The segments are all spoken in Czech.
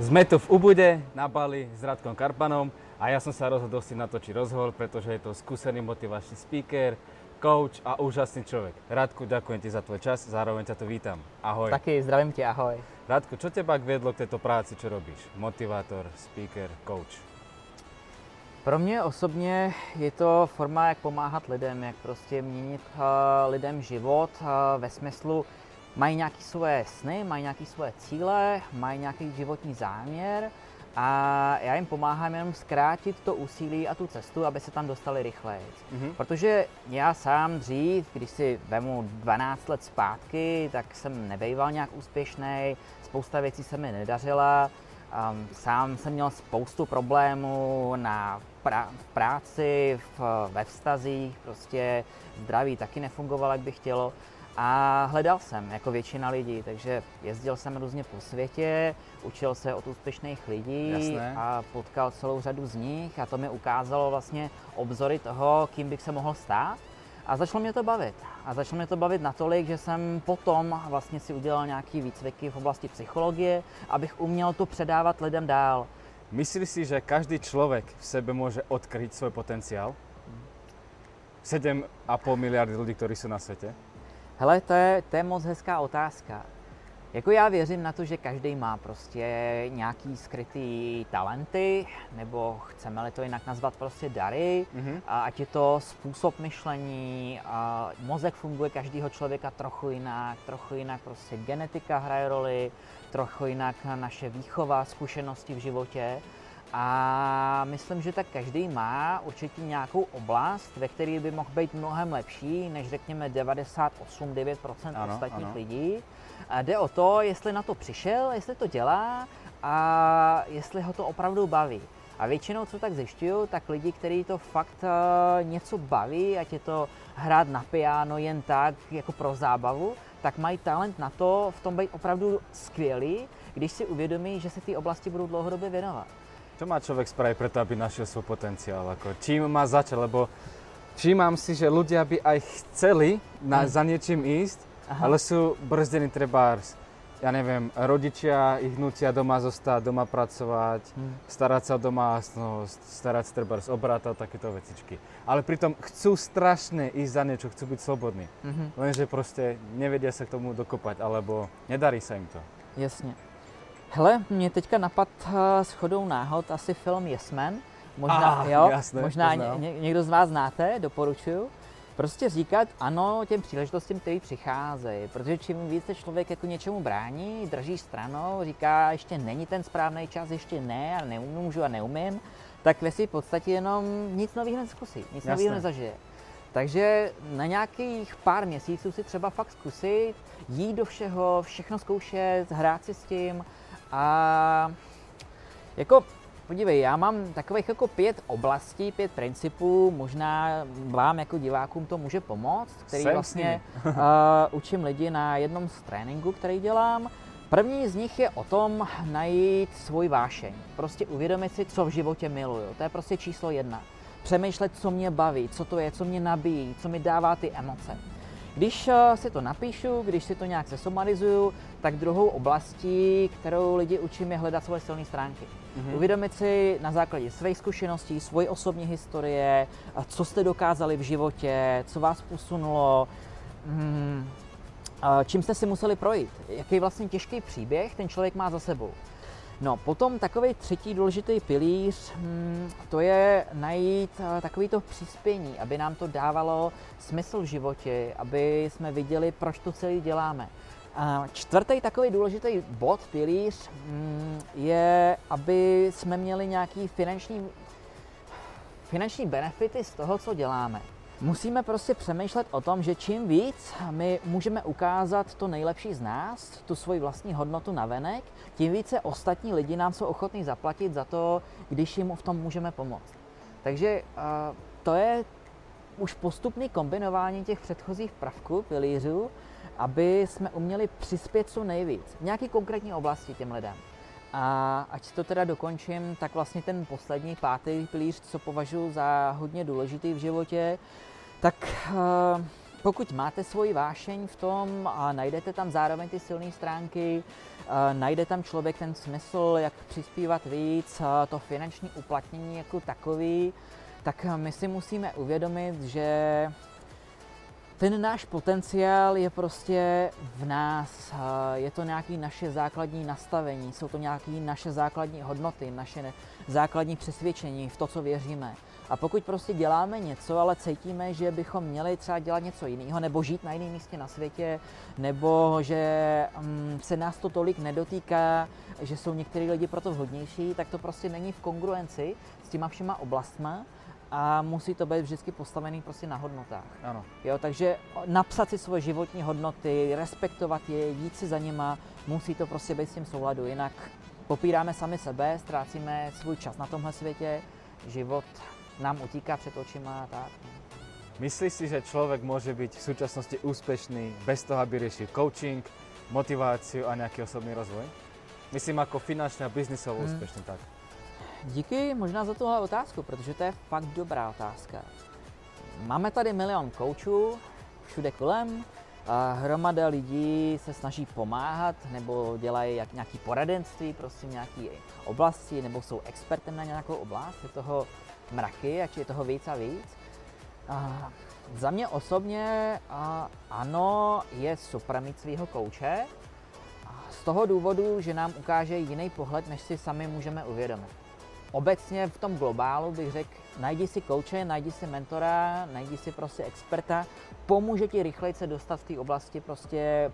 Sme tu v Ubude na Bali s Radkom Karpanom a ja som sa rozhodol si natočiť rozhovor, pretože je to skúsený motivačný speaker, coach a úžasný človek. Radku, ďakujem ti za tvoj čas, zároveň ťa tu vítam. Ahoj. Taky zdravím tě, ahoj. Radku, čo teba vedlo k této práci, čo robíš? Motivátor, speaker, coach. Pro mě osobně je to forma, jak pomáhat lidem, jak prostě měnit uh, lidem život uh, ve smyslu, mají nějaké svoje sny, mají nějaké svoje cíle, mají nějaký životní záměr a já jim pomáhám jenom zkrátit to úsilí a tu cestu, aby se tam dostali rychleji. Mm-hmm. Protože já sám dřív, když si vemu 12 let zpátky, tak jsem nebejval nějak úspěšný, spousta věcí se mi nedařila, um, sám jsem měl spoustu problémů na pra- v práci, v, ve vztazích, prostě zdraví taky nefungovalo, jak by chtělo. A hledal jsem, jako většina lidí, takže jezdil jsem různě po světě, učil se od úspěšných lidí Jasné. a potkal celou řadu z nich a to mi ukázalo vlastně obzory toho, kým bych se mohl stát. A začalo mě to bavit. A začalo mě to bavit natolik, že jsem potom vlastně si udělal nějaký výcviky v oblasti psychologie, abych uměl to předávat lidem dál. Myslíš si, že každý človek v sebe môže odkryť svoj potenciál? 7,5 miliardy lidí, ktorí sú na svete. Hele, to je, to je moc hezká otázka. Jako já věřím na to, že každý má prostě nějaký skrytý talenty, nebo chceme-li to jinak nazvat prostě dary, mm-hmm. a ať je to způsob myšlení, a mozek funguje každého člověka trochu jinak, trochu jinak prostě genetika hraje roli, trochu jinak naše výchova, zkušenosti v životě. A myslím, že tak každý má určitě nějakou oblast, ve které by mohl být mnohem lepší než řekněme 98-9% Ano, ostatních ano. lidí. A jde o to, jestli na to přišel, jestli to dělá a jestli ho to opravdu baví. A většinou, co tak zjišťuju, tak lidi, kteří to fakt eh, něco baví, ať je to hrát na piano jen tak, jako pro zábavu, tak mají talent na to v tom být opravdu skvělý, když si uvědomí, že se té oblasti budou dlouhodobě věnovat. Čo má človek spraviť preto, aby našiel svoj potenciál? Ako, čím má začať? Lebo všímam si, že ľudia by aj chceli na, za niečím ísť, Aha. ale sú brzdení trebárs. Ja neviem, rodičia ich nutia doma zostať, doma pracovať, Hmm. starať sa o domácnosť, starať sa trebárs o brata, takéto vecičky. Ale pritom chcú strašne ísť za niečo, chcú byť slobodní. Mhm. Lenže proste nevedia sa k tomu dokopať, alebo nedarí sa im to. Jasně. Hele, mě teďka napad eh, s chodou náhod asi film Yes Man. Možná, Ah, jo, jasné, možná poznám. ně, někdo z vás znáte, doporučuju. Prostě říkat ano těm příležitostím, které přicházejí, protože čím více člověk jako něčemu brání, drží stranou, říká, ještě není ten správný čas, ještě ne, a nemůžu a neumím, tak ve své podstatě jenom nic nového neskusí, nic nového nezažije. Takže na nějakých pár měsíců si třeba fakt zkusit, jít do všeho, všechno zkoušet, hrát si s tím a jako podívej, já mám takových jako pět oblastí, pět principů, možná vám jako divákům to může pomoct, který Jsem vlastně uh, učím lidi na jednom z tréninku, který dělám. První z nich je o tom najít svůj vášeň. Prostě uvědomit si, co v životě miluju. To je prostě číslo jedna. Přemýšlet, co mě baví, co to je, co mě nabíjí, co mi dává ty emoce. Když eh, si to napíšu, když si to nějak zesumarizuju, tak druhou oblastí, kterou lidi učím, je hledat svoje silné stránky. Mm-hmm. Uvědomit si na základě svých zkušeností, svojí osobní historie, a co jste dokázali v životě, co vás posunulo, mm, a čím jste si museli projít, jaký vlastně těžký příběh ten člověk má za sebou. No, potom takový třetí důležitý pilíř, hmm, to je najít eh, takový to přispění, aby nám to dávalo smysl v životě, aby jsme viděli, proč to celý děláme. A čtvrtý takový důležitý bod, pilíř, hmm, je, aby jsme měli nějaký finanční, finanční benefity z toho, co děláme. Musíme prostě přemýšlet o tom, že čím víc my můžeme ukázat to nejlepší z nás, tu svoji vlastní hodnotu na venek, tím více ostatní lidi nám jsou ochotní zaplatit za to, když jim v tom můžeme pomoct. Takže uh, to je už postupný kombinování těch předchozích prvků, pilířů, aby jsme uměli přispět co nejvíc v nějaký konkrétní oblasti těm lidem. A ať to teda dokončím, tak vlastně ten poslední, pátý pilíř, co považuji za hodně důležitý v životě, tak uh, pokud máte svoji vášeň v tom a najdete tam zároveň ty silné stránky, najde tam člověk ten smysl, jak přispívat víc, to finanční uplatnění jako takový, tak my si musíme uvědomit, že ten náš potenciál je prostě v nás, je to nějaké naše základní nastavení, jsou to nějaké naše základní hodnoty, naše základní přesvědčení v to, co věříme. A pokud prostě děláme něco, ale cítíme, že bychom měli třeba dělat něco jiného, nebo žít na jiném místě na světě, nebo že um, se nás to tolik nedotýká, že jsou některý lidi proto vhodnější, tak to prostě není v kongruenci s těma všema oblastma a musí to být vždycky postavený prostě na hodnotách. Ano. Jo, takže napsat si svoje životní hodnoty, respektovat je, jít si za nima, musí to prostě být s tím souladu, jinak popíráme sami sebe, ztrácíme svůj čas na tomhle světě, život nám utíká před očima a tak. Myslíš si, že člověk může být v současnosti úspěšný bez toho, aby řešil coaching, motivaci a nějaký osobní rozvoj? Myslím jako finančně a biznisově hmm. úspěšný, tak. Díky možná za tuhle otázku, protože to je fakt dobrá otázka. Máme tady milion koučů všude kolem, a hromada lidí se snaží pomáhat nebo dělají jak nějaký poradenství prostě v nějaké oblasti nebo jsou expertem na nějakou oblast. Je toho mraky, ať je toho víc a víc. A za mě osobně a ano, je super mít svého kouče, z toho důvodu, že nám ukáže jiný pohled, než si sami můžeme uvědomit. Obecně v tom globálu bych řekl, najdi si kouče, najdi si mentora, najdi si prostě experta, pomůže ti rychleji se dostat v té oblasti prostě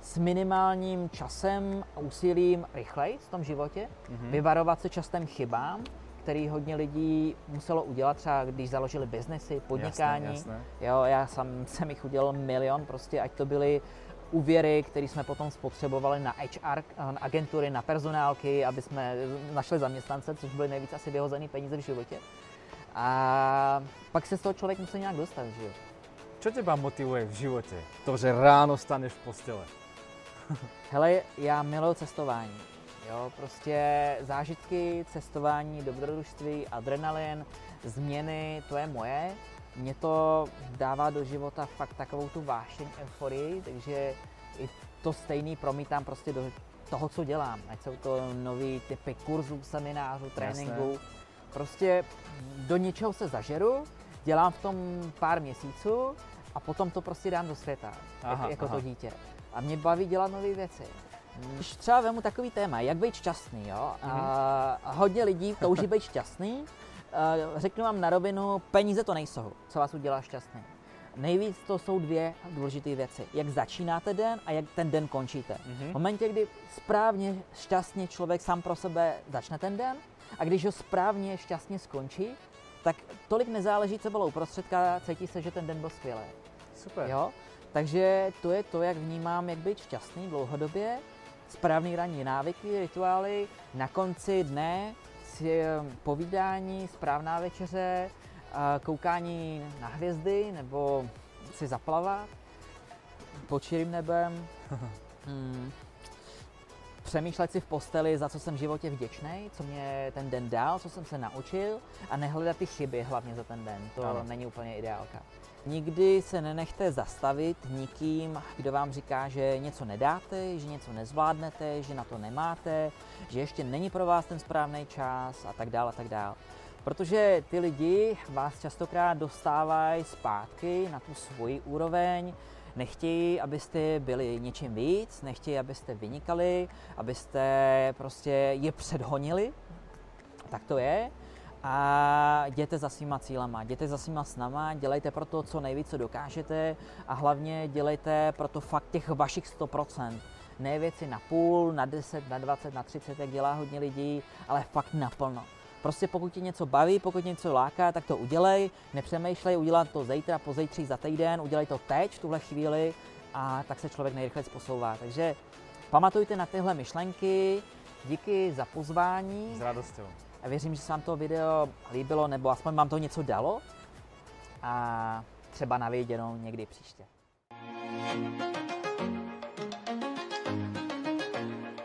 s minimálním časem a úsilím rychleji v tom životě, mm-hmm. vyvarovat se častem chybám, který hodně lidí muselo udělat, třeba když založili biznesy, podnikání. Jasné, jasné. Jo, já jsem, jsem jich udělal milion, prostě ať to byly úvěry, které jsme potom spotřebovali na HR agentury, na personálky, aby jsme našli zaměstnance, což byly nejvíc asi vyhozené peníze v životě. A pak se z toho člověk musí nějak dostat, že jo. Co těba motivuje v životě? To, že ráno staneš v postele. Hele, já miluji cestování. Jo, prostě zážitky, cestování, dobrodružství, adrenalin, změny, to je moje. Mě to dává do života fakt takovou tu vášeň, euforii, takže i to stejný promítám prostě do toho, co dělám. Ať jsou to nový typy kurzů, seminářů, tréninku. Jasné. Prostě do něčeho se zažeru, dělám v tom pár měsíců a potom to prostě dám do světa, aha, jako, aha. to dítě. A mě baví dělat nové věci. Když třeba vemu takový téma, jak být šťastný, jo? A hodně lidí touží být šťastný. A řeknu vám na rovinu, peníze to nejsou, co vás udělá šťastný. Nejvíc to jsou dvě důležité věci. Jak začínáte den a jak ten den končíte. Mm-hmm. V momentě, kdy správně, šťastně člověk sám pro sebe začne ten den a když ho správně, šťastně skončí, tak tolik nezáleží, co bylo uprostředka, cítí se, že ten den byl skvělý. Super. Jo? Takže to je to, jak vnímám, jak být šťastný dlouhodobě správný ranní návyky, rituály, na konci dne eh, povídání, správná večeře, koukání na hvězdy nebo si zaplavat pod širým nebem, hmm. Přemýšlet si v posteli, za co jsem v životě vděčný, co mě ten den dal, co jsem se naučil a nehledat ty chyby hlavně za ten den. To ano. není úplně ideálka. Nikdy se nenechte zastavit nikým, kdo vám říká, že něco nedáte, že něco nezvládnete, že na to nemáte, že ještě není pro vás ten správný čas a tak dále a tak dále. Protože ty lidi vás častokrát dostávají zpátky na tu svoji úroveň, nechtějí, abyste byli něčím víc, nechtějí, abyste vynikali, abyste prostě je předhonili. Tak to je a jděte za svýma cílama, jděte za svýma snama, dělejte pro to, co nejvíc, co dokážete a hlavně dělejte pro to fakt těch vašich 100%. Ne věci na půl, na 10, na 20, na 30, jak dělá hodně lidí, ale fakt naplno. Prostě pokud tě něco baví, pokud tě něco láká, tak to udělej, nepřemýšlej, udělat to zítra, pozítří, za týden, udělej to teď, v tuhle chvíli a tak se člověk nejrychleji posouvá. Takže pamatujte na tyhle myšlenky, díky za pozvání. S radostí. A věřím, že se vám to video líbilo, nebo aspoň vám to něco dalo. A třeba na někdy příště. thank you